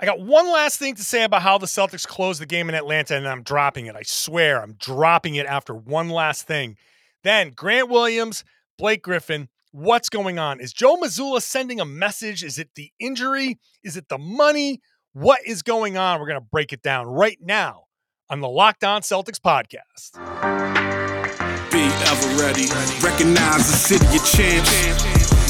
I got one last thing to say about how the Celtics closed the game in Atlanta, and I'm dropping it. I swear, I'm dropping it after one last thing. Then Grant Williams, Blake Griffin. What's going on? Is Joe Mazzulla sending a message? Is it the injury? Is it the money? What is going on? We're going to break it down right now on the Locked On Celtics podcast. Be ever ready. Recognize the city of champs.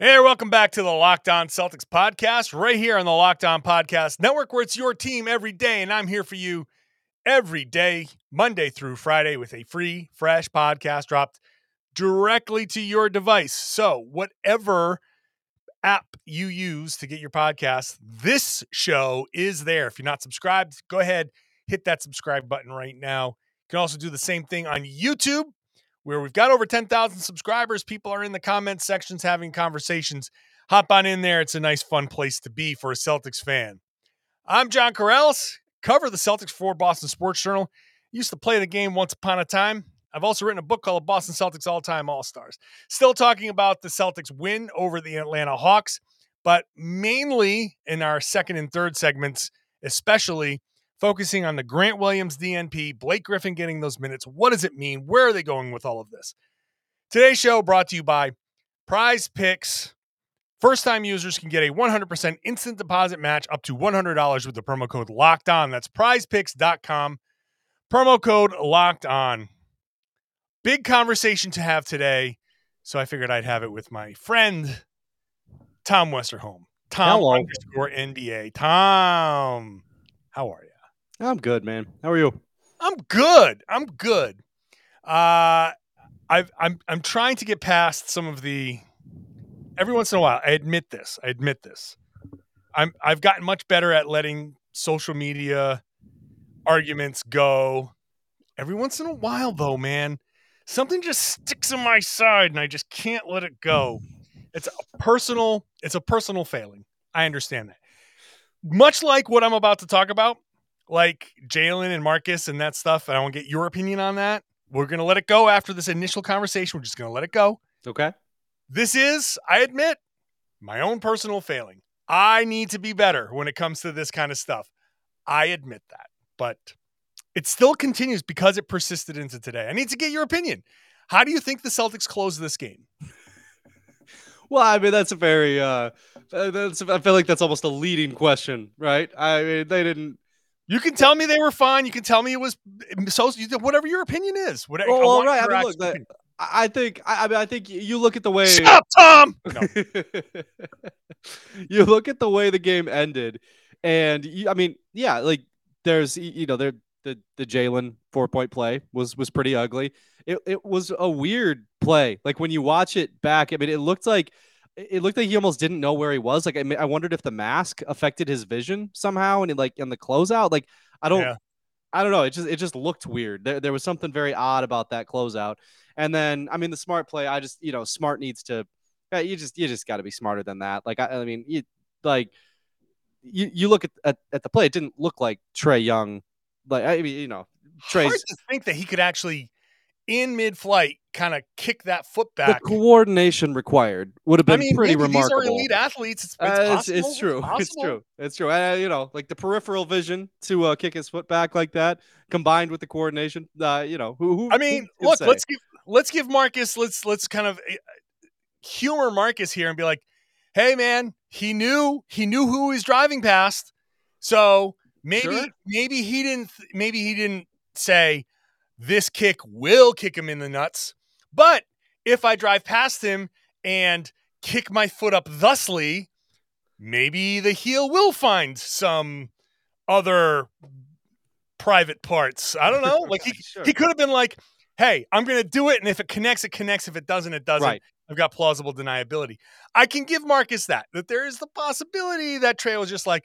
Hey, welcome back to the Locked On Celtics podcast, right here on the Locked On Podcast Network, where it's your team every day, and I'm here for you every day, Monday through Friday, with a free, fresh podcast dropped directly to your device. So, whatever app you use to get your podcast, this show is there. If you're not subscribed, go ahead, hit that subscribe button right now. You can also do the same thing on YouTube where we've got over 10,000 subscribers. People are in the comment sections having conversations. Hop on in there. It's a nice, fun place to be for a Celtics fan. I'm John Karalis, cover the Celtics for Boston Sports Journal. Used to play the game once upon a time. I've also written a book called Boston Celtics All Time All Stars. Still talking about the Celtics win over the Atlanta Hawks, but mainly in our second and third segments, especially focusing on the Grant Williams DNP, Blake Griffin getting those minutes. What does it mean? Where are they going with all of this? Today's show brought to you by Prize Picks. First time users can get a 100% instant deposit match up to $100 with the promo code locked on. That's prizepicks.com. Promo code locked on. Big conversation to have today. So I figured I'd have it with my friend, Tom Westerholm. Tom Hello. underscore NBA. Tom, how are you? I'm good, man. How are you? I'm good. I'm good. Uh, I've, I'm I'm trying to get past some of the. Every once in a while, I admit this. I admit this. I'm I've gotten much better at letting social media arguments go. Every once in a while, though, man, something just sticks in my side, and I just can't let it go. It's a personal. It's a personal failing. I understand that. Much like what I'm about to talk about, like Jaylen and Marcus and that stuff. I want to get your opinion on that. We're going to let it go after this initial conversation. We're just going to let it go. Okay. This is, I admit, my own personal failing. I need to be better when it comes to this kind of stuff. I admit that. But it still continues because it persisted into today. I need to get your opinion. How do you think the Celtics close this game? Well, I mean, that's a very, uh, that's, I feel like that's almost a leading question, right? I mean, they didn't, You can tell me they were fine. You can tell me it was so. Whatever your opinion is, whatever. well, I well. I mean, look, actual that. I I think, I, I mean, I think you look at the way, Shut up, Tom. No. you look at the way the game ended, and you, I mean, yeah, like there's, you know, there, the, the Jaylen four point play was, was pretty ugly. It, it was a weird play. Like when you watch it back, I mean, it looked like, it looked like he almost didn't know where he was. Like I, I wondered if the mask affected his vision somehow, and it, like in the closeout, like I don't, Yeah. I don't know. It just it just looked weird. There, there was something very odd about that closeout. And then I mean the smart play. I just you know smart needs to. yeah, You just you just got to be smarter than that. Like I, I mean you like you you look at, at at the play. It didn't look like Trae Young. Like I mean you know Hard to think that he could actually, in mid-flight, kind of kick that foot back. the coordination required would have I been mean, pretty remarkable. these are elite athletes. It's, it's, Uh, it's, it's true. It's true. It's true. Uh, you know, like the peripheral vision to uh, kick his foot back like that, combined with the coordination. Uh, you know, who? who I mean, who look, say? let's give let's give Marcus. Let's let's kind of uh, humor Marcus here and be like, "Hey, man, he knew he knew who he was driving past, so Maybe Sure. maybe he didn't maybe he didn't say this kick will kick him in the nuts. But if I drive past him and kick my foot up thusly, maybe the heel will find some other private parts. I don't know. Like he, Sure. he could have been like, "Hey, I'm going to do it, and if it connects, it connects. If it doesn't, it doesn't." Right. I've got plausible deniability. I can give Marcus that that there is the possibility that Trae was just like,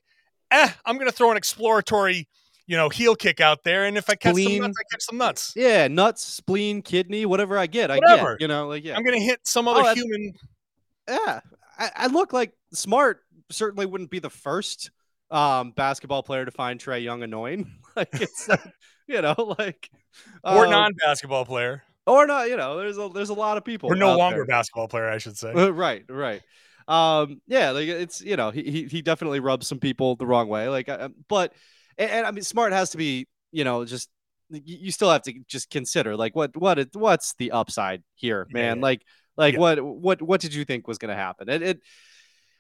"Eh, I'm going to throw an exploratory, you know, heel kick out there, and if I catch some nuts, I catch some nuts. Yeah, nuts, spleen, kidney, whatever I get, I get. You know, like yeah, I'm to hit some Oh, other that's- human." yeah. I, I look like smart. Certainly wouldn't be the first um, basketball player to find Trae Young annoying. like it's, uh, you know, like Or um, non-basketball player, or not. You know, there's a there's a lot of people. or no longer there. basketball player, I should say. Uh, right, right. Um, yeah, like it's you know he he, he definitely rubs some people the wrong way. Like, uh, but and, and I mean, smart has to be you know just you, still have to just consider like what what it, what's the upside here, man. yeah. Like like Yeah. what what what did you think was going to happen? It, it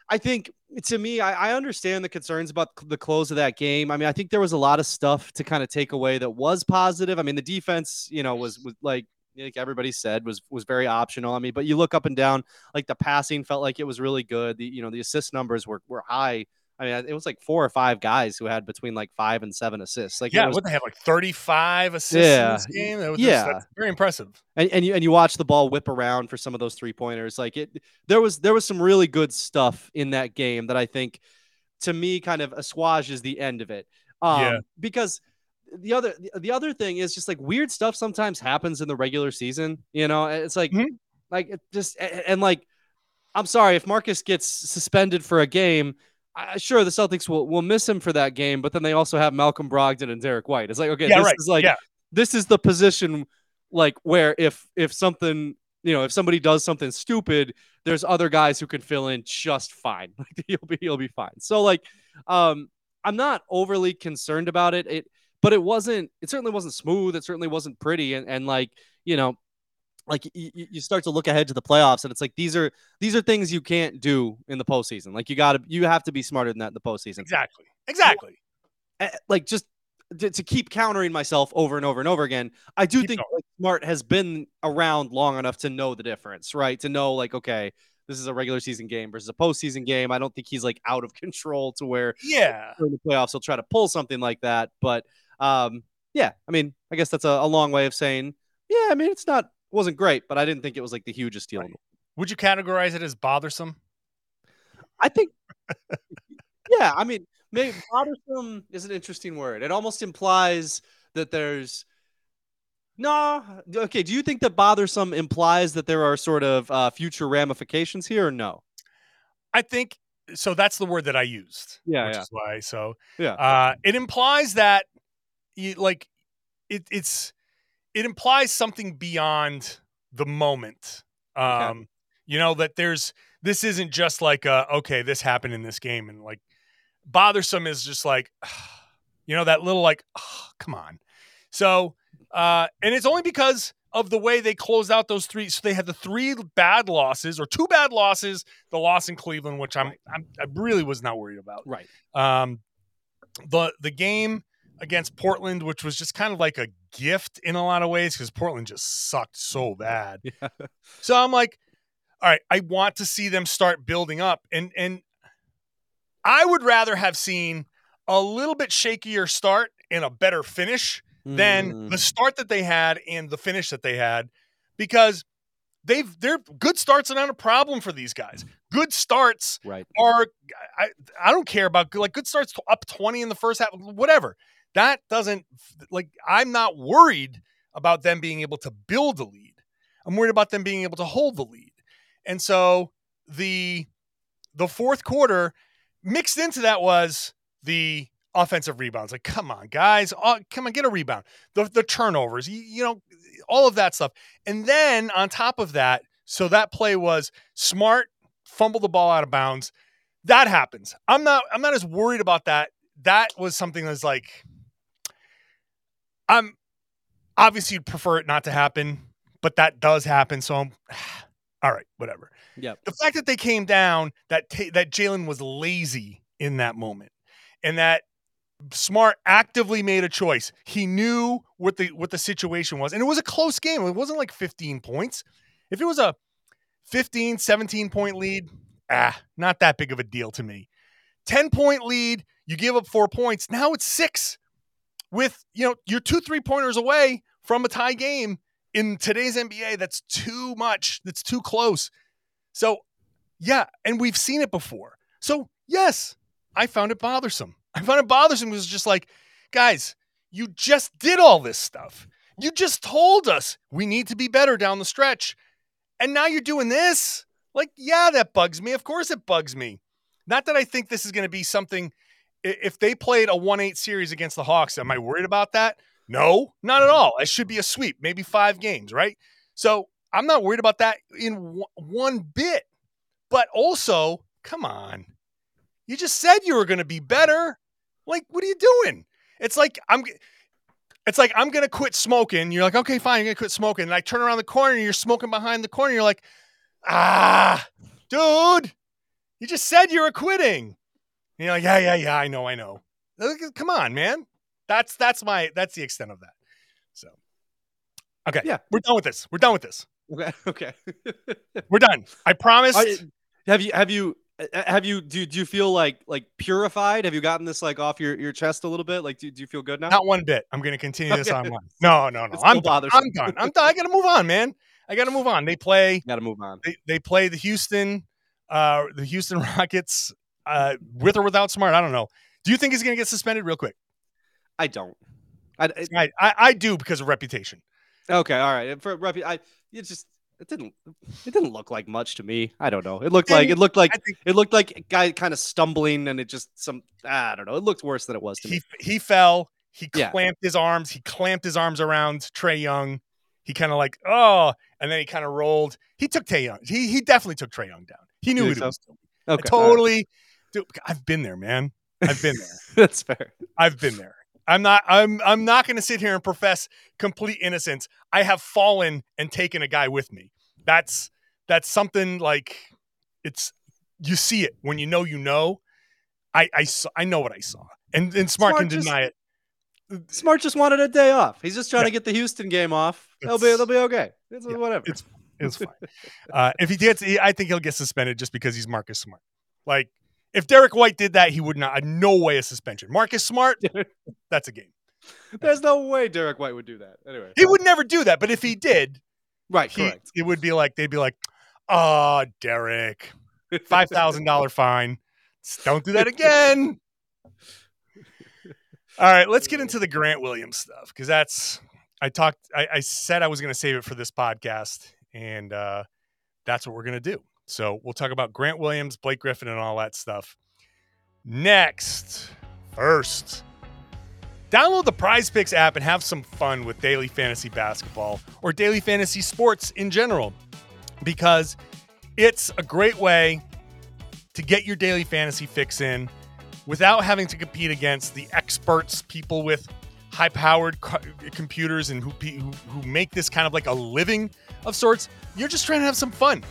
I think to me, I, I understand the concerns about the close of that game. I mean, I think there was a lot of stuff to kind of take away that was positive. I mean, the defense, you know, was was like like everybody said was was very optional. I mean, but you look up and down, like the passing felt like it was really good. The you know the assist numbers were were high. I mean, it was like four or five guys who had between like five and seven assists. Like, Yeah, was- what they have like 35 assists Yeah. in this game. That was Yeah. that's very impressive. and, and you and you watch the ball whip around for some of those three pointers. Like it, there was there was some really good stuff in that game that I think, to me, kind of assuages the end of it. Um, Yeah. Because the other the other thing is just like weird stuff sometimes happens in the regular season. You know, it's like Mhm. like it just and, and like I'm sorry if Marcus gets suspended for a game. I, sure, the Celtics will, will miss him for that game, but then they also have Malcolm Brogdon and Derrick White. It's like, okay, Yeah, this right. is like Yeah. this is the position like where if if something you know if somebody does something stupid there's other guys who can fill in just fine like he'll be he'll be fine so like um i'm not overly concerned about it it but it wasn't it certainly wasn't smooth it certainly wasn't pretty and and like you know like you, you start to look ahead to the playoffs and it's like these are these are things you can't do in the postseason like you gotta you have to be smarter than that in the postseason Exactly. Exactly. eh, like just to, to keep countering myself over and over and over again. I do Keep think like, Smart has been around long enough to know the difference, right? To know like, okay, this is a regular season game versus a postseason game. I don't think he's like out of control to where Yeah. in the playoffs he'll try to pull something like that. But um, yeah, I mean, I guess that's a, a long way of saying, yeah, I mean, it's not wasn't great, but I didn't think it was like the hugest deal. the Would you categorize it as bothersome? I think, yeah, I mean, maybe bothersome is an interesting word. It almost implies that there's no. Okay, do you think that bothersome implies that there are sort of uh, future ramifications here, or no? I think so. That's the word that I used. Yeah, which yeah. is why. So Yeah. uh, it implies that you like it. It's it implies something beyond the moment. Um, you know that there's this isn't just like uh okay this happened in this game and like bothersome is just like you know that little like come on. So uh, and it's only because of the way they closed out those three. So they had the three bad losses or two bad losses. The loss in Cleveland, which I'm, I'm I really was not worried about. Right. Um, the the game against Portland, which was just kind of like a gift in a lot of ways because Portland just sucked so bad. Yeah. So I'm like, all right, I want to see them start building up, and and I would rather have seen a little bit shakier start and a better finish than Mm. the start that they had and the finish that they had because they've they're good starts are not a problem for these guys. Good starts right. are I, I don't care about good- like good starts to up 20 in the first half whatever. That doesn't like I'm not worried about them being able to build a lead. I'm worried about them being able to hold the lead. And so the the fourth quarter mixed into that was the offensive rebounds. Like, come on, guys, oh, come on, get a rebound. The the turnovers, you, you know, all of that stuff. And then on top of that, so that play was smart, fumble the ball out of bounds. That happens. I'm not I'm not as worried about that. That was something that's like I'm obviously you'd prefer it not to happen, but that does happen. So I'm all right, whatever. Yeah. The fact that they came down, that ta- that Jaylen was lazy in that moment, and that Smart actively made a choice. He knew what the what the situation was. And it was a close game. It wasn't like 15 points. If it was a 15, 17 point lead, ah, not that big of a deal to me. 10 point lead, you give up 4 points. Now it's 6 with, you know, you're 2 3 pointers away from a tie game in today's NBA. That's too much. That's too close. So, yeah, and we've seen it before. So, yes, I found it bothersome. I found it bothersome because just like, guys, you just did all this stuff. You just told us we need to be better down the stretch. And now you're doing this? Like, yeah, that bugs me. Of course it bugs me. Not that I think this is going to be something. If they played a 1 8 series against the Hawks, am I worried about that? No, not at all. It should be a sweep, maybe five games, right? So I'm not worried about that in one bit. But also, come on. You just said you were going to be better. Like, what are you doing? It's like I'm it's like I'm gonna quit smoking. You're like, okay, fine, I'm gonna quit smoking. And I turn around the corner and you're smoking behind the corner. You're like, ah, dude, you just said you were quitting. You're like, yeah, yeah, yeah, I know, I know. Come on, man. That's that's my that's the extent of that. So okay. Yeah. We're done with this. We're done with this. Okay. Okay. we're done. I promise. Have you have you have you do, do you feel like like purified? Have you gotten this like off your, your chest a little bit? Like do, do you feel good now? Not one bit. I'm gonna continue this online. No, no, no. I'm done. I'm done. I'm done. I gotta move on, man. I gotta move on. They play gotta move on. They, they play the Houston uh the Houston Rockets uh with or without smart. I don't know. Do you think he's gonna get suspended real quick? I don't. I, I, I, I do because of reputation. Okay, all right. For repu- I it just it didn't it didn't look like much to me. I don't know. It looked like it looked like think, it looked like a guy kind of stumbling and it just some I don't know. It looked worse than it was to he, me. He fell. He clamped yeah. his arms. He clamped his arms around Trae Young. He kind of like oh, and then he kind of rolled. He took Trae Young. He he definitely took Trae Young down. He knew it so? was doing. Okay, totally. Right. Dude, I've been there, man. I've been there. That's fair. I've been there. I'm not I'm I'm not going to sit here and profess complete innocence. I have fallen and taken a guy with me. That's that's something like it's you see it when you know you know. I I saw, I know what I saw. And and Smart, Smart can just, deny it. Smart just wanted a day off. He's just trying yeah. to get the Houston game off. They'll be they'll be okay. It's yeah, whatever. It's it's fine. uh, if he gets, I think he'll get suspended just because he's Marcus Smart. Like if Derrick White did that, he would not. No way a suspension. Marcus Smart, that's a game. There's no way Derrick White would do that. Anyway, he would never do that. But if he did, right, he, correct, it would be like they'd be like, "Oh, Derrick, five thousand dollar fine. Don't do that again." All right, let's get into the Grant Williams stuff because that's I talked. I, I said I was going to save it for this podcast, and uh, that's what we're going to do. So we'll talk about Grant Williams, Blake Griffin, and all that stuff. Next, first, download the Prize Picks app and have some fun with daily fantasy basketball or daily fantasy sports in general because it's a great way to get your daily fantasy fix in without having to compete against the experts, people with high powered co- computers and who, who, who make this kind of like a living of sorts. You're just trying to have some fun.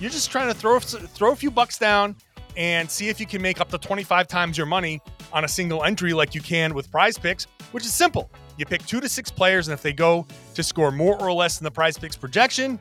You're just trying to throw throw a few bucks down and see if you can make up to 25 times your money on a single entry like you can with prize picks, which is simple. You pick two to six players, and if they go to score more or less than the prize picks projection,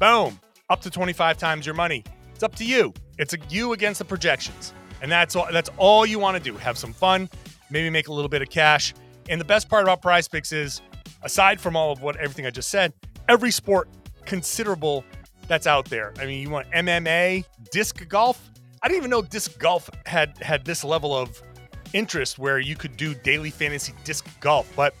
boom, up to 25 times your money. It's up to you. It's a you against the projections. And that's all that's all you want to do. Have some fun, maybe make a little bit of cash. And the best part about prize picks is, aside from all of what everything I just said, every sport considerable that's out there. I mean, you want MMA, disc golf. I didn't even know disc golf had had this level of interest where you could do daily fantasy disc golf, but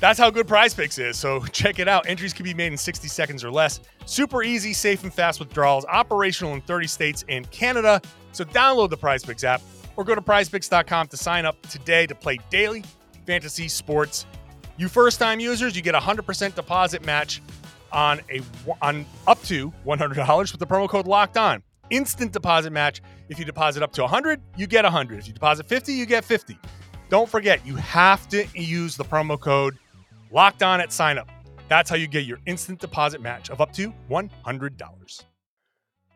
that's how good Prize Picks is. So check it out. Entries can be made in 60 seconds or less. Super easy, safe, and fast withdrawals. Operational in 30 states and Canada. So download the Prize Picks app or go to prizepicks.com to sign up today to play daily fantasy sports. You first time users, you get a 100% deposit match on a on up to $100 with the promo code locked on. Instant deposit match. If you deposit up to 100, you get 100. If you deposit 50, you get 50. Don't forget, you have to use the promo code locked on at sign up. That's how you get your instant deposit match of up to $100.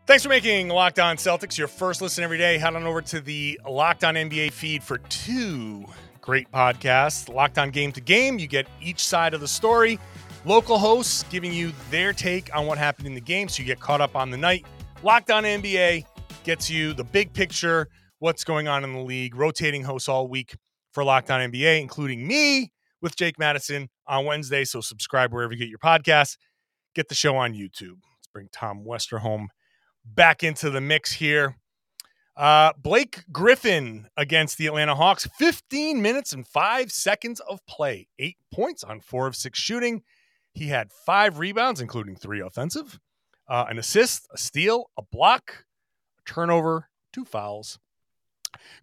Thanks for making Locked On Celtics your first listen every day. Head on over to the Locked On NBA feed for two Great podcasts Locked on game to game. You get each side of the story. Local hosts giving you their take on what happened in the game so you get caught up on the night. Locked on NBA gets you the big picture, what's going on in the league, rotating hosts all week for Locked on NBA, including me with Jake Madison on Wednesday. So subscribe wherever you get your podcasts. Get the show on YouTube. Let's bring Tom Westerholm back into the mix here. Uh, Blake Griffin against the Atlanta Hawks, 15 minutes and five seconds of play, eight points on four of six shooting. He had five rebounds, including three offensive, uh, an assist, a steal, a block, a turnover, two fouls.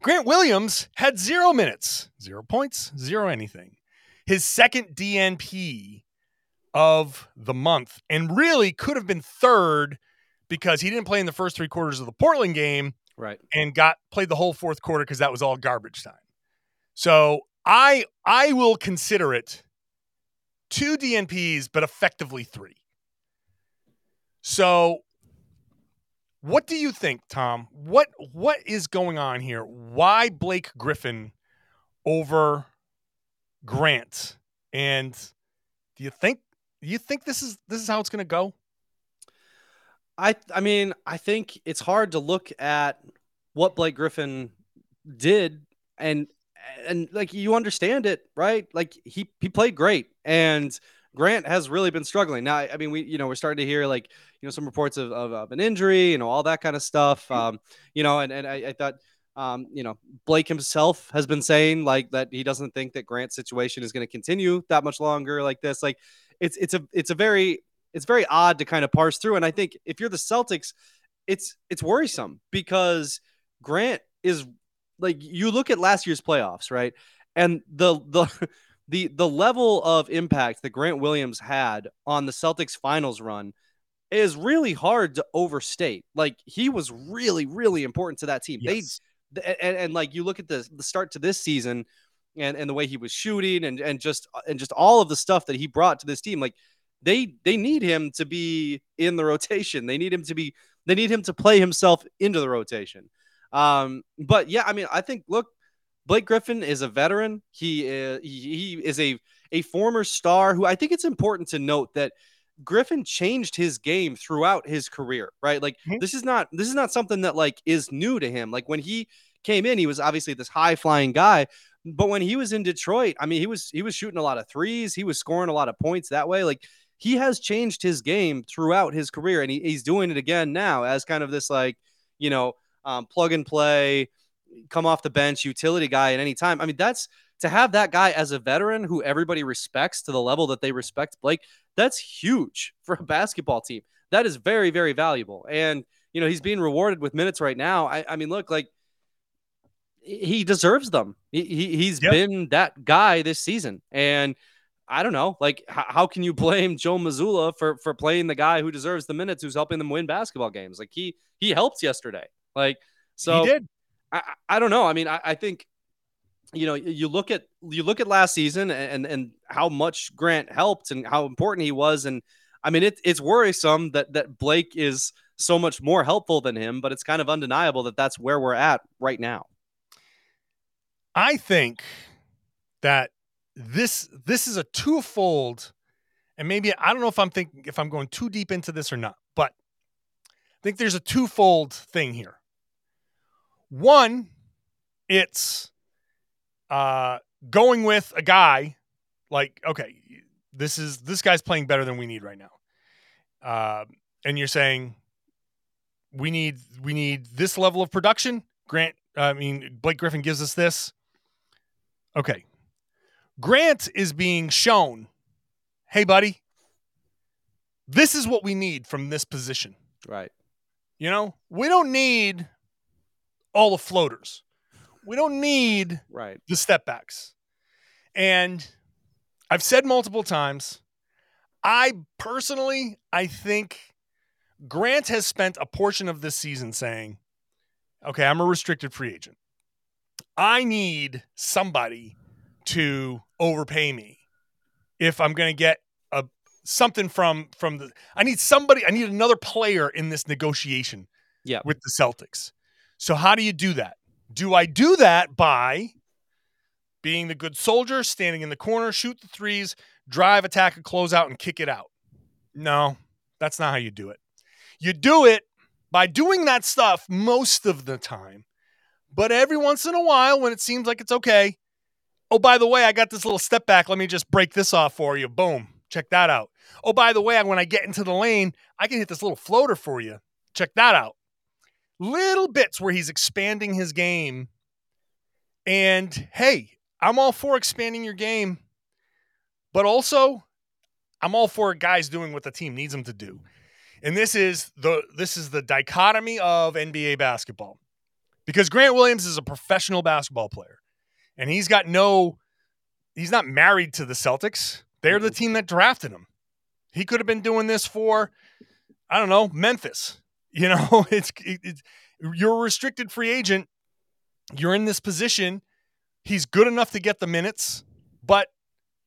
Grant Williams had zero minutes, zero points, zero anything. His second DNP of the month, and really could have been third because he didn't play in the first three quarters of the Portland game Right. and got played the whole fourth quarter because that was all garbage time. So I I will consider it two DNPs, but effectively three. So what do you think, Tom? What what is going on here? Why Blake Griffin over Grant? And do you think you think this is this is how it's gonna go? I I mean, I think it's hard to look at what Blake Griffin did and and like you understand it, right? Like he he played great and Grant has really been struggling. Now, I mean, we you know we're starting to hear like you know some reports of, of, of an injury, you know, all that kind of stuff. Um, you know, and and I, I thought um, you know, Blake himself has been saying like that he doesn't think that Grant's situation is going to continue that much longer like this. Like it's it's a it's a very it's very odd to kind of parse through. And I think if you're the Celtics, it's it's worrisome because Grant is like you look at last year's playoffs, right? And the the the the level of impact that Grant Williams had on the Celtics finals run is really hard to overstate. Like he was really really important to that team. Yes. They and, and like you look at the the start to this season and and the way he was shooting and and just and just all of the stuff that he brought to this team like they they need him to be in the rotation. They need him to be they need him to play himself into the rotation. Um, but yeah, I mean, I think look, Blake Griffin is a veteran. He is he, is a a former star who I think it's important to note that Griffin changed his game throughout his career, right? Like Mhm. this is not this is not something that like is new to him. Like when he came in, he was obviously this high flying guy, but when he was in Detroit, I mean, he was he was shooting a lot of threes, he was scoring a lot of points that way. Like he has changed his game throughout his career, and he, he's doing it again now as kind of this like you know um, plug and play, come off the bench utility guy at any time. I mean, that's to have that guy as a veteran who everybody respects to the level that they respect Blake. That's huge for a basketball team. That is very very valuable, and you know he's being rewarded with minutes right now. I, I mean, look like he deserves them. He, he he's Yep. been that guy this season, and I don't know, like how, how can you blame Joe Mazzulla for for playing the guy who deserves the minutes, who's helping them win basketball games? Like he he helped yesterday, like so. he did. I, I don't know. I mean, I, I think you know you look at you look at last season and and how much Grant helped and how important he was, and I mean it, it's worrisome that that Blake is so much more helpful than him, but it's kind of undeniable that that's where we're at right now. I think that this this is a twofold, and maybe I don't know if I'm thinking if I'm going too deep into this or not, but I think there's a twofold thing here. One, it's uh, going with a guy like okay, this is this guy's playing better than we need right now, uh, and you're saying we need we need this level of production. Grant, I mean Blake Griffin gives us this. Okay. Grant is being shown, hey, buddy, this is what we need from this position. Right. You know, we don't need all the floaters, we don't need Right. the step backs. And I've said multiple times, I personally, I think Grant has spent a portion of this season saying, okay, I'm a restricted free agent. I need somebody to overpay me if I'm going to get a something from from the I need somebody I need another player in this negotiation Yeah. with the Celtics. So how do you do that? Do I do that by being the good soldier, standing in the corner, shoot the threes, drive, attack, and close out, and kick it out. No, that's not how you do it. You do it by doing that stuff most of the time. But every once in a while, when it seems like it's okay, oh, by the way, I got this little step back. Let me just break this off for you. Boom. Check that out. Oh, by the way, when I get into the lane, I can hit this little floater for you. Check that out. Little bits where he's expanding his game. And hey, I'm all for expanding your game, but also I'm all for guys doing what the team needs them to do. And this is the this is the dichotomy of NBA basketball. Because Grant Williams is a professional basketball player. And he's got no he's not married to the Celtics. They're the team that drafted him. He could have been doing this for I don't know, Memphis. You know, it's, it's you're a restricted free agent. You're in this position. He's good enough to get the minutes, but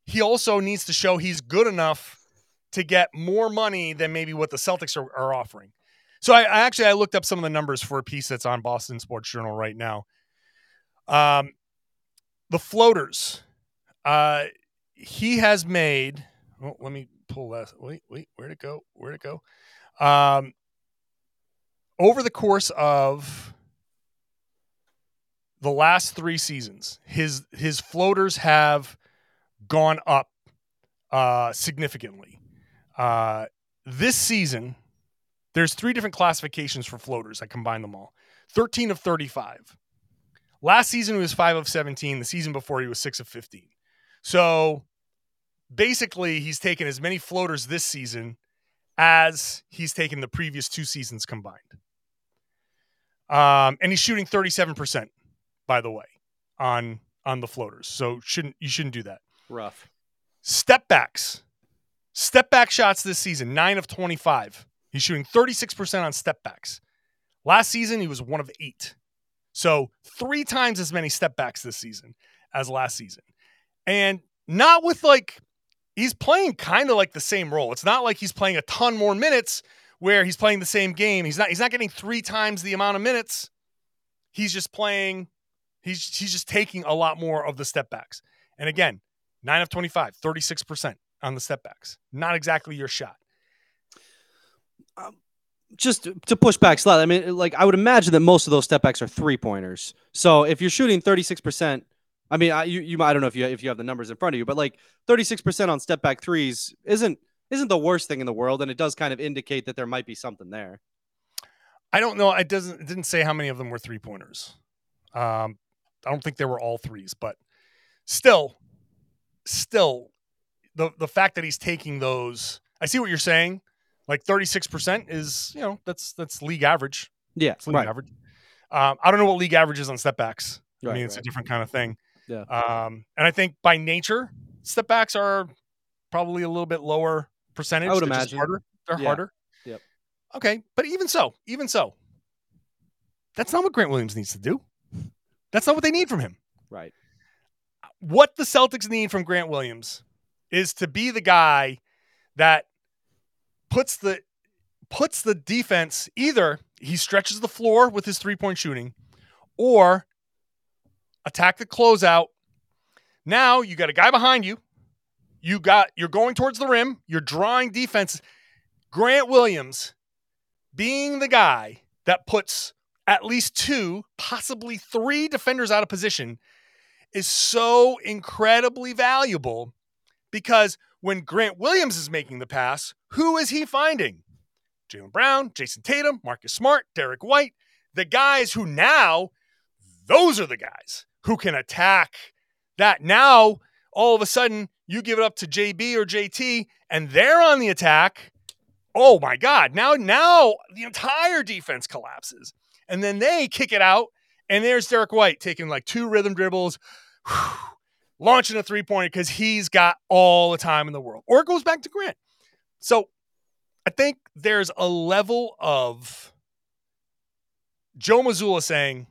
he also needs to show he's good enough to get more money than maybe what the Celtics are, are offering. So I, I, actually I looked up some of the numbers for a piece that's on Boston Sports Journal right now. Um, the floaters, uh, he has made. Oh, let me pull that. Wait, wait, where'd it go? Where'd it go? Um, over the course of the last three seasons, his his floaters have gone up uh, significantly. Uh, this season, there's three different classifications for floaters. I combine them all. 13 of 35. Last season he was 5 of 17. The season before he was 6 of 15. So basically, he's taken as many floaters this season as he's taken the previous two seasons combined. Um, and he's shooting 37%, by the way, on on the floaters. So shouldn't you shouldn't do that. Rough. Step backs. Step back shots this season, 9 of 25. He's shooting 36% on step backs. Last season, he was one of eight. So three times as many step backs this season as last season. And not with like, he's playing kind of like the same role. It's not like he's playing a ton more minutes where he's playing the same game. He's not, he's not getting three times the amount of minutes. He's just playing, he's, he's just taking a lot more of the step backs. And again, nine of 25, 36% on the step backs. Not exactly your shot. Um, just to push back slightly, I mean, like I would imagine that most of those step backs are three pointers. So if you're shooting 36%, I mean, I, you, you, I don't know if you if you have the numbers in front of you, but like 36% on step back threes isn't isn't the worst thing in the world, and it does kind of indicate that there might be something there. I don't know. It doesn't. It didn't say how many of them were three pointers. Um, I don't think they were all threes, but still, still, the the fact that he's taking those, I see what you're saying like 36% is, you know, that's that's league average. Yeah. It's league right. average. Um, I don't know what league average is on step backs. Right, I mean, it's right. a different kind of thing. Yeah. Um, and I think by nature, step backs are probably a little bit lower percentage. I would They're imagine. harder. They're Yeah. harder. Yep. Okay, but even so, even so, that's not what Grant Williams needs to do. That's not what they need from him. Right. What the Celtics need from Grant Williams is to be the guy that puts the puts the defense either he stretches the floor with his three-point shooting or attack the closeout. Now you got a guy behind you. You got you're going towards the rim, you're drawing defense. Grant Williams being the guy that puts at least two, possibly three defenders out of position is so incredibly valuable because when Grant Williams is making the pass, who is he finding? Jaylen Brown, Jayson Tatum, Marcus Smart, Derrick White, the guys who now, those are the guys who can attack that. Now, all of a sudden, you give it up to JB or JT, and they're on the attack. Oh my God. Now, now the entire defense collapses. And then they kick it out, and there's Derrick White taking like two rhythm dribbles, launching a three pointer because he's got all the time in the world. Or it goes back to Grant. So I think there's a level of Joe Mazzulla saying,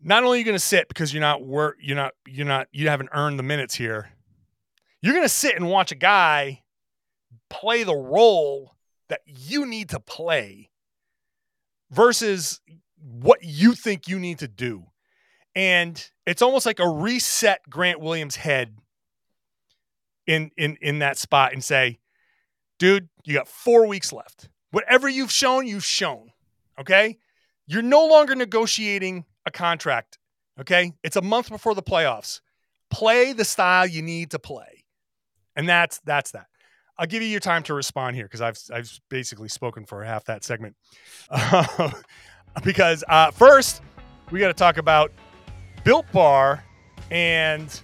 not only are you going to sit because you're not work, you're not, you're not, you haven't earned the minutes here. You're going to sit and watch a guy play the role that you need to play versus what you think you need to do. and it's almost like a reset Grant Williams head in in in that spot and say, dude, you got four weeks left. Whatever you've shown, you've shown. Okay. You're no longer negotiating a contract. Okay. It's a month before the playoffs. Play the style you need to play. And that's that's that. I'll give you your time to respond here because I've I've basically spoken for half that segment. Uh, because uh, first we got to talk about Built Bar and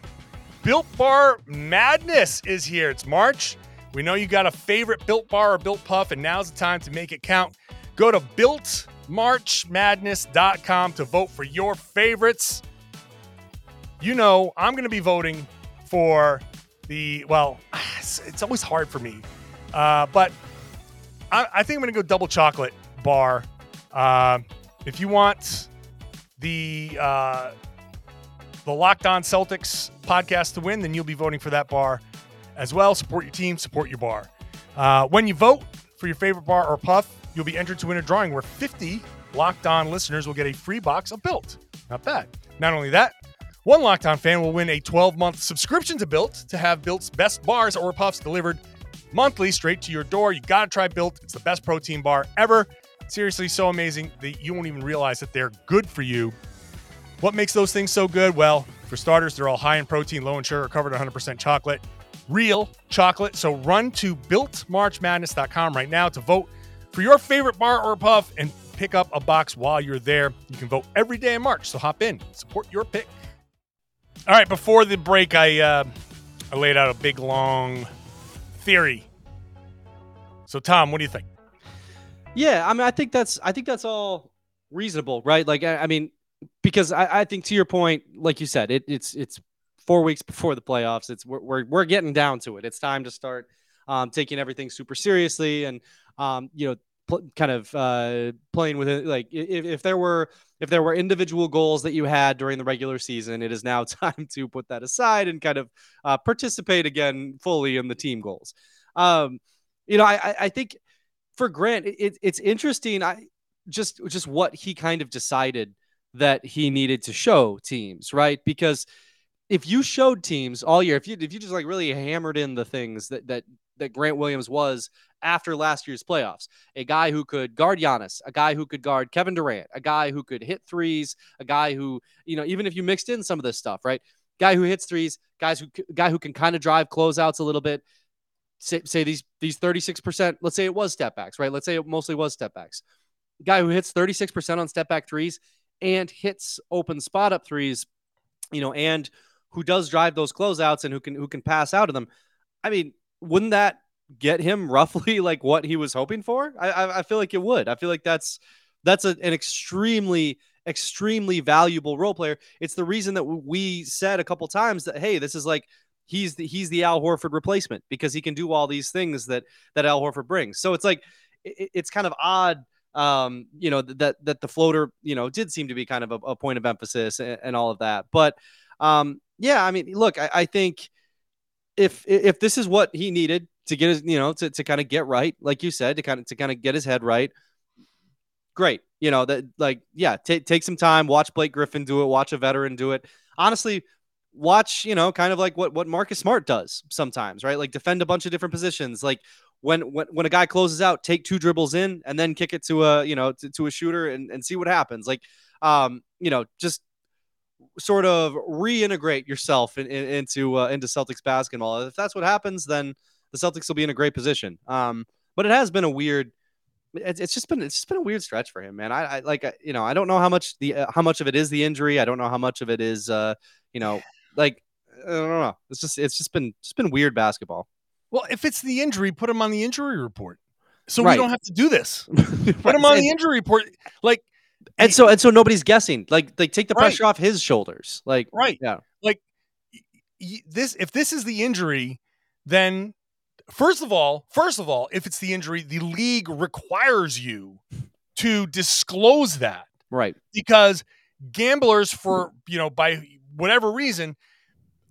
Built Bar Madness is here. It's March. We know you got a favorite Built Bar or Built Puff, and now's the time to make it count. Go to builtmarchmadness.com to vote for your favorites. You know, I'm going to be voting for the, well, it's always hard for me, uh, but I, I, think I'm to go double chocolate bar. Uh, if you want the, uh, the Locked On Celtics podcast to win, then you'll be voting for that bar as well. Support your team, support your bar. Uh, when you vote for your favorite bar or puff, you'll be entered to win a drawing where 50 Locked On listeners will get a free box of Built. Not bad. Not only that, one Locked On fan will win a 12 month subscription to Built to have Built's best bars or puffs delivered monthly straight to your door. You got to try Built. It's the best protein bar ever. Seriously, so amazing that you won't even realize that they're good for you. What makes those things so good? Well, for starters, they're all high in protein, low in sugar, covered 100% chocolate real chocolate. So run to builtmarchmadness.com right now to vote for your favorite bar or puff and pick up a box while you're there. You can vote every day in March. So hop in, support your pick. All right, before the break, I uh, I laid out a big long theory. So Tom, what do you think? Yeah, I mean, I think that's I think that's all reasonable, right? Like, I, I mean, because I, I think to your point, like you said, it, it's it's four weeks before the playoffs. It's we're we're, we're getting down to it. It's time to start um, taking everything super seriously and um, you know pl- kind of uh, playing with it. Like if, if there were if there were individual goals that you had during the regular season, it is now time to put that aside and kind of uh, participate again fully in the team goals. Um, you know, I, I think for Grant, it, it's interesting. I just just what he kind of decided that he needed to show teams, right? Because if you showed teams all year, if you if you just like really hammered in the things that that that Grant Williams was after last year's playoffs, a guy who could guard Giannis, a guy who could guard Kevin Durant, a guy who could hit threes, a guy who you know even if you mixed in some of this stuff, right? Guy who hits threes, guys who guy who can kind of drive closeouts a little bit. Say, say these these 36%, let's say it was step backs, right? Let's say it mostly was step backs. Guy who hits 36% on step back threes and hits open spot up threes, you know, and who does drive those closeouts and who can who can pass out of them. I mean, wouldn't that get him roughly like what he was hoping for? I I, I feel like it would. I feel like that's that's a, an extremely extremely valuable role player. It's the reason that we said a couple times that hey, this is like he's the he's the Al Horford replacement because he can do all these things that that Al Horford brings. So it's like it, it's kind of odd um you know that that the floater you know did seem to be kind of a, a point of emphasis and, and all of that but um yeah, I mean, look, I, I think if if this is what he needed to get his, you know, to, to kind of get right, like you said, to kind of to kind of get his head right, great. You know, that like, yeah, take take some time, watch Blake Griffin do it, watch a veteran do it. Honestly, watch, you know, kind of like what what Marcus Smart does sometimes, right? Like defend a bunch of different positions. Like when when when a guy closes out, take two dribbles in and then kick it to a, you know, to, to a shooter and, and see what happens. Like um, you know, just sort of reintegrate yourself in, in, into uh, into Celtics basketball. If that's what happens, then the Celtics will be in a great position. Um, but it has been a weird. It's, it's just been it's just been a weird stretch for him, man. I, I like you know I don't know how much the uh, how much of it is the injury. I don't know how much of it is uh you know like I don't know. It's just it's just been it's been weird basketball. Well, if it's the injury, put him on the injury report. So right. we don't have to do this. Put him on the injury report. Like and so and so nobody's guessing. Like like take the pressure right. off his shoulders. Like right, yeah. Like this, if this is the injury, then first of all, first of all, if it's the injury, the league requires you to disclose that, right? Because gamblers, for you know, by whatever reason,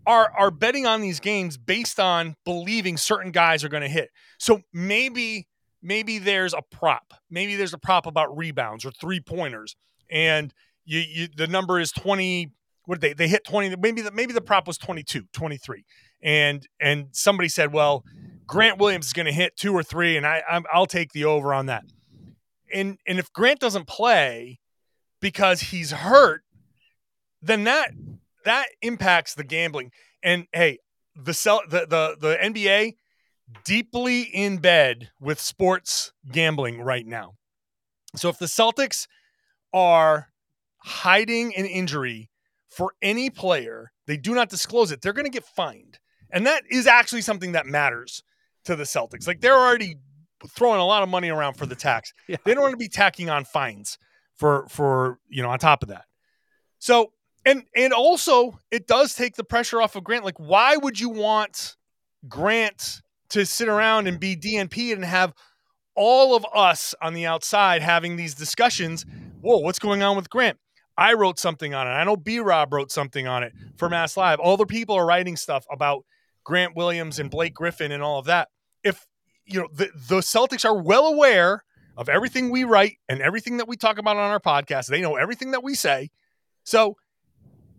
are are betting on these games based on believing certain guys are going to hit. So maybe maybe there's a prop. Maybe there's a prop about rebounds or three pointers, and you, you the number is 20, what did they they hit 20 maybe the maybe the prop was 22 23 and and somebody said well grant williams is going to hit two or three and i i i'll take the over on that and and if grant doesn't play because he's hurt then that that impacts the gambling and hey the sell the the, the nba deeply in bed with sports gambling right now so if the celtics are hiding an injury for any player, they do not disclose it, they're going to get fined. And that is actually something that matters to the Celtics. Like they're already throwing a lot of money around for the tax. Yeah. They don't want to be tacking on fines for for, you know, on top of that. So, and and also it does take the pressure off of Grant. Like why would you want Grant to sit around and be DNP and have all of us on the outside having these discussions? Whoa, what's going on with Grant? I wrote something on it. I know B Rob wrote something on it for Mass Live. All the people are writing stuff about Grant Williams and Blake Griffin and all of that. If you know the, the Celtics are well aware of everything we write and everything that we talk about on our podcast, they know everything that we say. So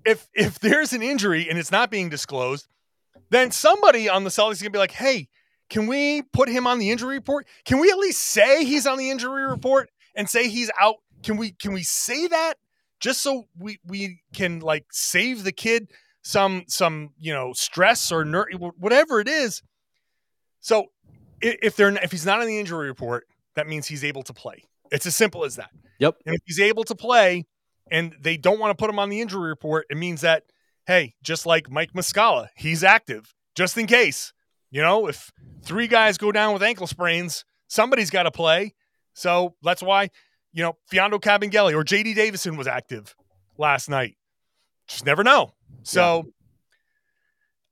if if there's an injury and it's not being disclosed, then somebody on the Celtics is gonna be like, hey, can we put him on the injury report? Can we at least say he's on the injury report and say he's out? Can we can we say that just so we we can like save the kid some some you know stress or ner- whatever it is. So if they're if he's not on the injury report, that means he's able to play. It's as simple as that. Yep. And if he's able to play, and they don't want to put him on the injury report, it means that hey, just like Mike Muscala, he's active just in case. You know, if three guys go down with ankle sprains, somebody's got to play. So that's why you know, Mfiondu Kabengele or JD Davison was active last night. Just never know. So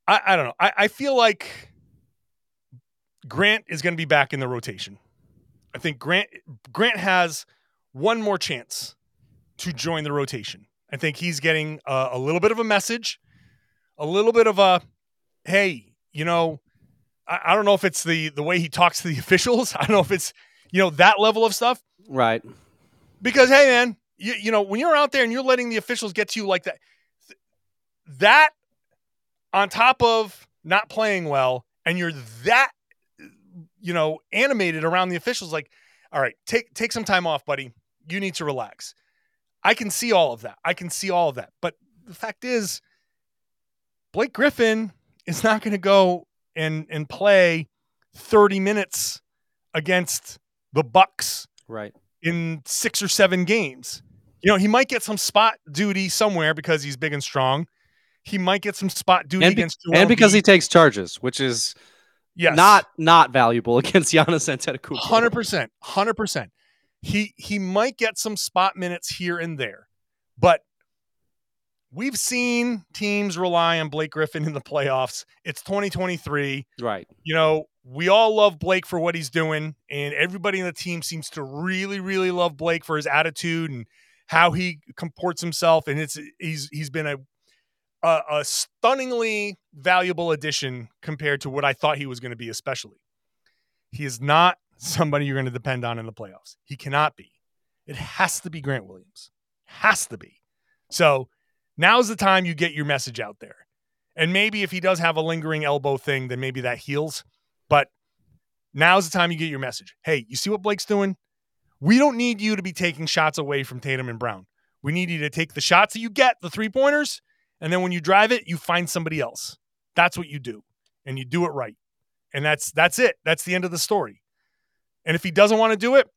yeah. I, I don't know. I, I feel like Grant is going to be back in the rotation. I think Grant Grant has one more chance to join the rotation. I think he's getting a, a little bit of a message, a little bit of a, hey, you know, I, I don't know if it's the the way he talks to the officials. I don't know if it's you know that level of stuff. Right. Because hey, man, you, you know when you're out there and you're letting the officials get to you like that, that on top of not playing well, and you're that you know animated around the officials, like, all right, take take some time off, buddy. You need to relax. I can see all of that. I can see all of that. But the fact is, Blake Griffin is not going to go and and play 30 minutes against the Bucks. Right in six or seven games. You know, he might get some spot duty somewhere because he's big and strong. He might get some spot duty and be- against and because he takes charges, which is yes. not not valuable against Giannis Antetokounmpo. Hundred percent, hundred percent. He he might get some spot minutes here and there, but we've seen teams rely on Blake Griffin in the playoffs. It's 2023. Right. You know, we all love Blake for what he's doing, and everybody in the team seems to really, really love Blake for his attitude and how he comports himself. And it's he's he's been a a, a stunningly valuable addition compared to what I thought he was going to be, especially. He is not somebody you're going to depend on in the playoffs. He cannot be. It has to be Grant Williams. Has to be. So now's the time you get your message out there. And maybe if he does have a lingering elbow thing, then maybe that heals. But now's the time you get your message. Hey, you see what Blake's doing? We don't need you to be taking shots away from Tatum and Brown. We need you to take the shots that you get, the three pointers, and then when you drive it, you find somebody else. That's what you do. And you do it right. And that's that's it. That's the end of the story. And if he doesn't want to do it,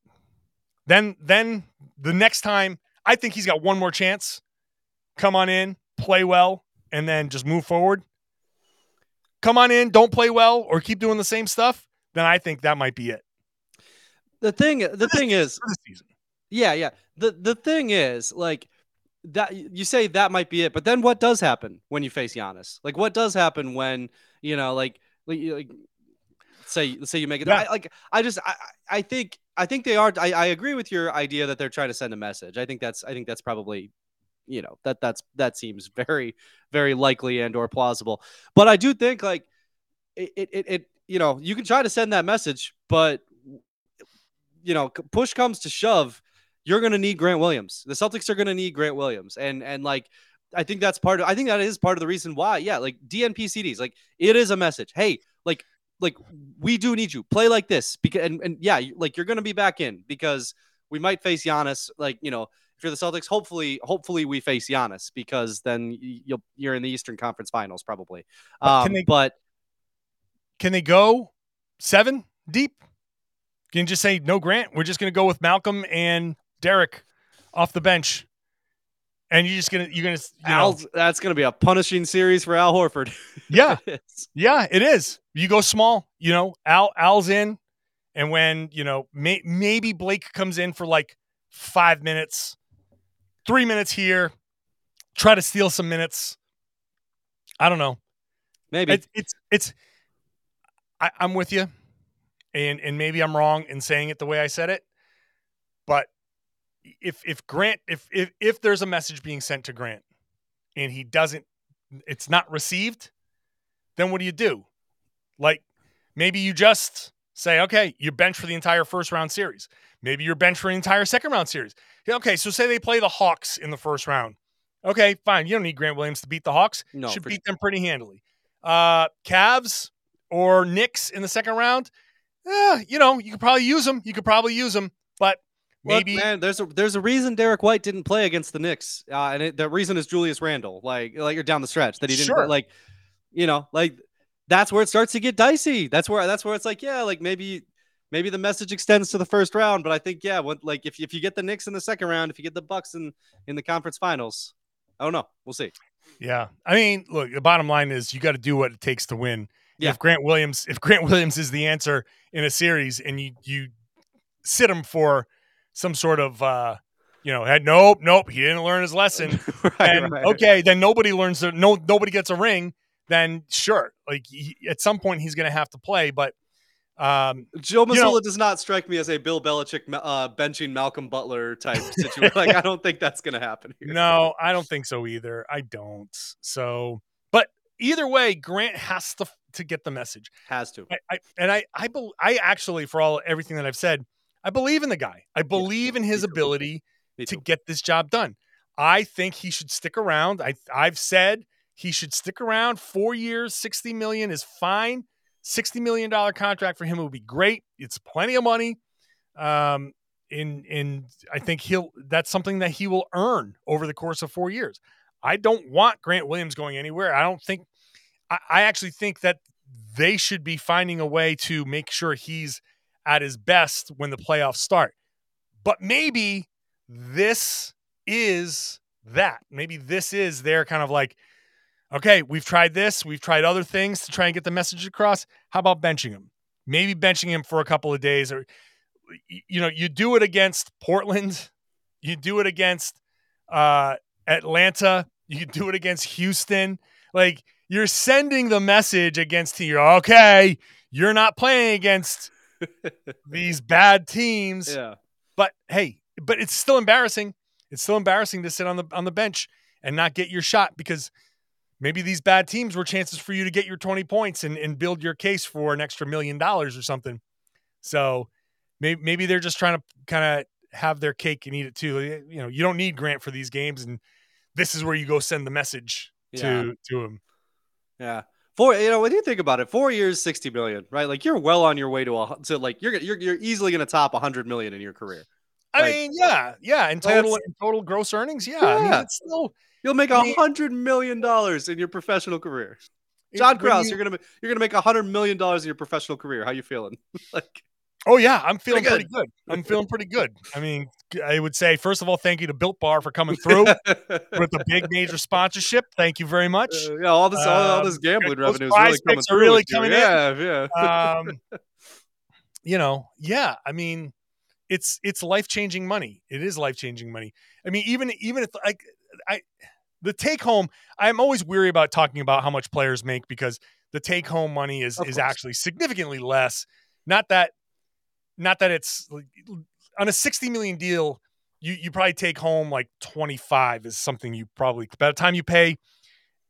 then then the next time, I think he's got one more chance. Come on in, play well, and then just move forward come on in, don't play well, or keep doing the same stuff, then I think that might be it. The thing, the thing is, yeah, yeah. The the thing is, like that you say that might be it, but then what does happen when you face Giannis? Like, what does happen when you know, like, like, say, say you make it. Yeah. I, like, I just, I, I think, I think they are. I, I agree with your idea that they're trying to send a message. I think that's, I think that's probably you know that that's that seems very very likely and or plausible but i do think like it, it it you know you can try to send that message but you know push comes to shove you're going to need grant williams the celtics are going to need grant williams and and like I think that's part of I think that is part of the reason why. Yeah, like DNP CDs, like it is a message. Hey, like like we do need you. Play like this because and, and yeah, like you're gonna be back in because we might face Giannis. Like, you know, if you're the Celtics, hopefully, hopefully we face Giannis because then you'll you're in the Eastern Conference Finals probably. Um, can they, but can they go seven deep? Can you just say no Grant? We're just going to go with Malcolm and Derrick off the bench and you're just gonna you're gonna you Al, that's gonna be a punishing series for Al Horford. yeah, yeah, it is. You go small. You know, Al Al's in, and when you know may, maybe Blake comes in for like five minutes, three minutes here, try to steal some minutes. I don't know. Maybe it, it's it's. I, I'm with you, and and maybe I'm wrong in saying it the way I said it, but if if Grant if if if there's a message being sent to Grant and he doesn't it's not received, then what do you do? Like maybe you just say, okay, you're bench for the entire first round series. Maybe you're bench for an entire second round series. Okay, so say they play the Hawks in the first round. Okay, fine. You don't need Grant Williams to beat the Hawks. No, should beat sure. them pretty handily. Uh, Cavs or Knicks in the second round. Eh, you know, you could probably use them. You could probably use them, but Maybe Look, man, there's a there's a reason Derrick White didn't play against the Knicks, uh, and it, the reason is Julius Randle. Like like you're down the stretch that he didn't sure. like, you know, like that's where it starts to get dicey. That's where that's where it's like, yeah, like maybe maybe the message extends to the first round, but I think yeah, what, like if if you get the Knicks in the second round, if you get the Bucks in in the conference finals, I don't know, we'll see. Yeah, I mean, look, the bottom line is you got to do what it takes to win. Yeah. If Grant Williams, if Grant Williams is the answer in a series, and you you sit him for some sort of uh, you know, had nope, nope, he didn't learn his lesson. right, and right. okay, then nobody learns no nobody gets a ring, then sure. Like he, at some point he's going to have to play, but um, Joe Mazzulla you know, does not strike me as a Bill Belichick uh, benching Malcolm Butler type situation. like I don't think that's going to happen. Here. No, I don't think so either. I don't. So, but either way, Grant has to to get the message. Has to. I, I and I I I actually for all everything that I've said, I believe in the guy. I believe in his ability to get this job done. I think he should stick around. I I've said he should stick around. 4 years, 60 million is fine. 60 million dollar contract for him would be great. It's plenty of money. Um in I think he'll that's something that he will earn over the course of 4 years. I don't want Grant Williams going anywhere. I don't think I, I actually think that they should be finding a way to make sure he's at his best when the playoffs start. But maybe this is that. Maybe this is their kind of like, okay, we've tried this, we've tried other things to try and get the message across. How about benching him? Maybe benching him for a couple of days, or you know, you do it against Portland, you do it against uh, Atlanta, you do it against Houston. Like you're sending the message against here. Okay, you're not playing against these bad teams. Yeah. But hey, but it's still embarrassing. It's still embarrassing to sit on the on the bench and not get your shot because maybe these bad teams were chances for you to get your 20 points and, and build your case for an extra million dollars or something. So maybe maybe they're just trying to kind of have their cake and eat it too. Eh, you know, you don't need Grant for these games, and this is where you go send the message to yeah. to him. Yeah. Four, you know, when you think about it, four years, sixty million, right? Like you're well on your way to a to like you're you're you're easily going to top hundred million in your career. I like, mean, yeah, yeah, in total in total gross earnings, yeah. yeah. I mean, it's still you'll make a hundred million dollars in your professional career. John Karalis, you, are gonna you're gonna make a hundred million dollars in your professional career. How you feeling? like, oh yeah, I'm feeling pretty good. pretty good. I'm feeling pretty good. I mean, I would say first of all, thank you to Built Bar for coming through with a big major sponsorship. Thank you very much. Uh, yeah, all this all, all um, this gambling revenue is really coming through. Really coming yeah, in. Yeah, yeah. um, you know, yeah. I mean, it's it's life changing money. It is life changing money. I mean, even even if like I the take home, I'm always weary about talking about how much players make because the take home money is is actually significantly less. Not that not that it's on a 60 million deal, you you probably take home like 25 is something you probably by the time you pay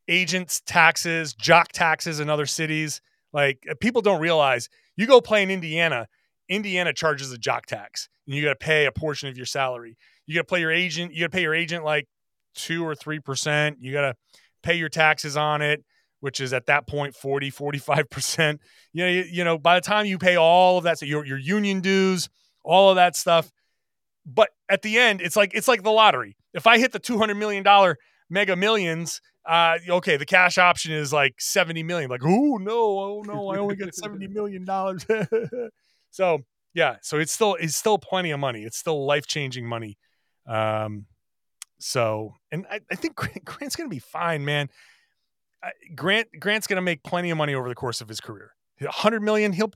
agents taxes, jock taxes in other cities, like uh, people don't realize you go play in Indiana, Indiana charges a jock tax and you got to pay a portion of your salary. You got to pay your agent, you got to pay your agent like two or three percent. You got to pay your taxes on it, which is at that point 40, 45 percent. You know, you, you know, by the time you pay all of that, so your your union dues, all of that stuff. But at the end, it's like it's like the lottery. If I hit the two hundred million dollar Mega Millions, uh, okay, the cash option is like seventy million. Like, oh no, oh no, I only get seventy million dollars. so yeah, so it's still it's still plenty of money. It's still life changing money. Um, so and I, I think Grant's gonna be fine, man. Grant Grant's gonna make plenty of money over the course of his career. hundred million. He'll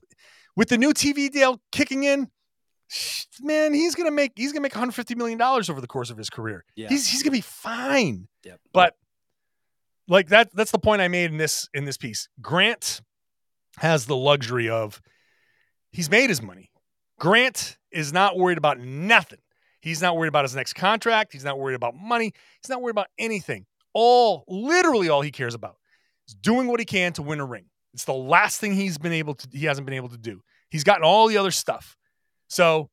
with the new TV deal kicking in. Man, he's gonna make he's gonna make 150 million dollars over the course of his career. Yeah. He's he's gonna be fine. Yep. But like that that's the point I made in this in this piece. Grant has the luxury of he's made his money. Grant is not worried about nothing. He's not worried about his next contract. He's not worried about money. He's not worried about anything. All, literally, all he cares about is doing what he can to win a ring. It's the last thing he's been able to, he hasn't been able to do. He's gotten all the other stuff. So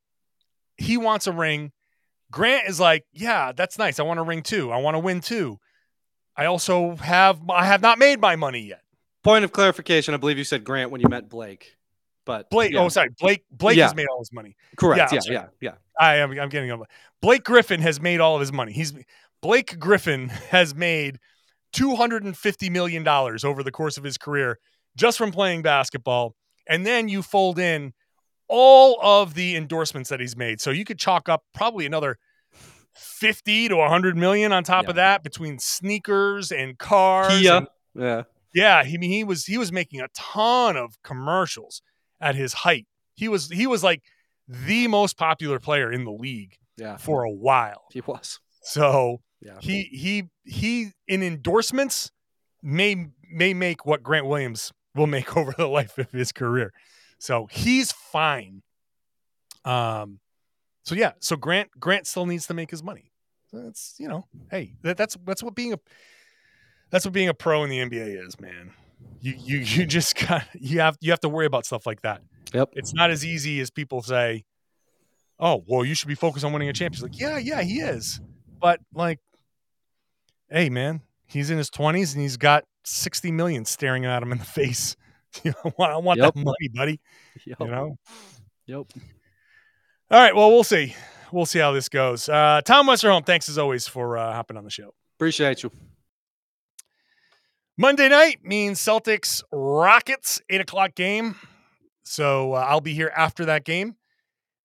he wants a ring. Grant is like, yeah, that's nice. I want a ring too. I want to win too. I also have, I have not made my money yet. Point of clarification. I believe you said Grant when you meant Blake. But Blake, oh, yeah. oh sorry, Blake. Blake yeah. has made all his money. Correct. Yeah, yeah, yeah, yeah. I am. I'm getting over. Blake Griffin has made all of his money. He's Blake Griffin has made two hundred and fifty million dollars over the course of his career just from playing basketball. And then you fold in all of the endorsements that he's made. So you could chalk up probably another 50 to 100 million on top yeah. of that between sneakers and cars. Kia. And, yeah. Yeah, he he was he was making a ton of commercials at his height. He was he was like the most popular player in the league yeah. for a while. He was. So yeah. he he he in endorsements may may make what Grant Williams will make over the life of his career. So he's fine. Um so yeah, so Grant Grant still needs to make his money. So that's you know, hey, that, that's that's what being a that's what being a pro in the NBA is, man you you you just got you have you have to worry about stuff like that. Yep. It's not as easy as people say. Oh well, you should be focused on winning a championship. Like yeah, yeah, he is, but like, hey man, he's in his twenties and he's got sixty million staring at him in the face. You know, I want yep. that money, buddy. Yep. You know. Yep. All right. Well, we'll see. We'll see how this goes. Uh, Tom Westerholm, thanks as always for uh, hopping on the show. Appreciate you. Monday night means Celtics Rockets, eight o'clock game. So uh, I'll be here after that game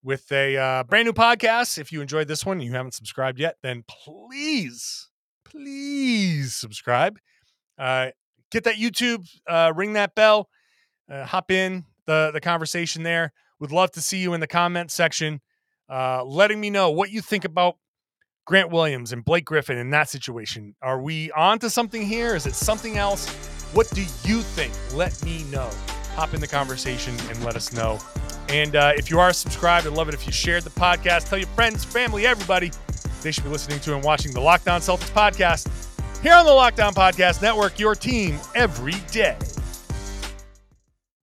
with a uh, brand new podcast. If you enjoyed this one and you haven't subscribed yet, then please, please subscribe. Uh, get that YouTube, uh, ring that bell, uh, hop in the, the conversation there. Would love to see you in the comment section, uh, letting me know what you think about Grant Williams and Blake Griffin in that situation. Are we on to something here? Is it something else? What do you think? Let me know. Hop in the conversation and let us know. And uh, if you are subscribed, I'd love it if you shared the podcast. Tell your friends, family, everybody they should be listening to and watching the Lockdown Celtics podcast here on the Lockdown Podcast Network, your team every day.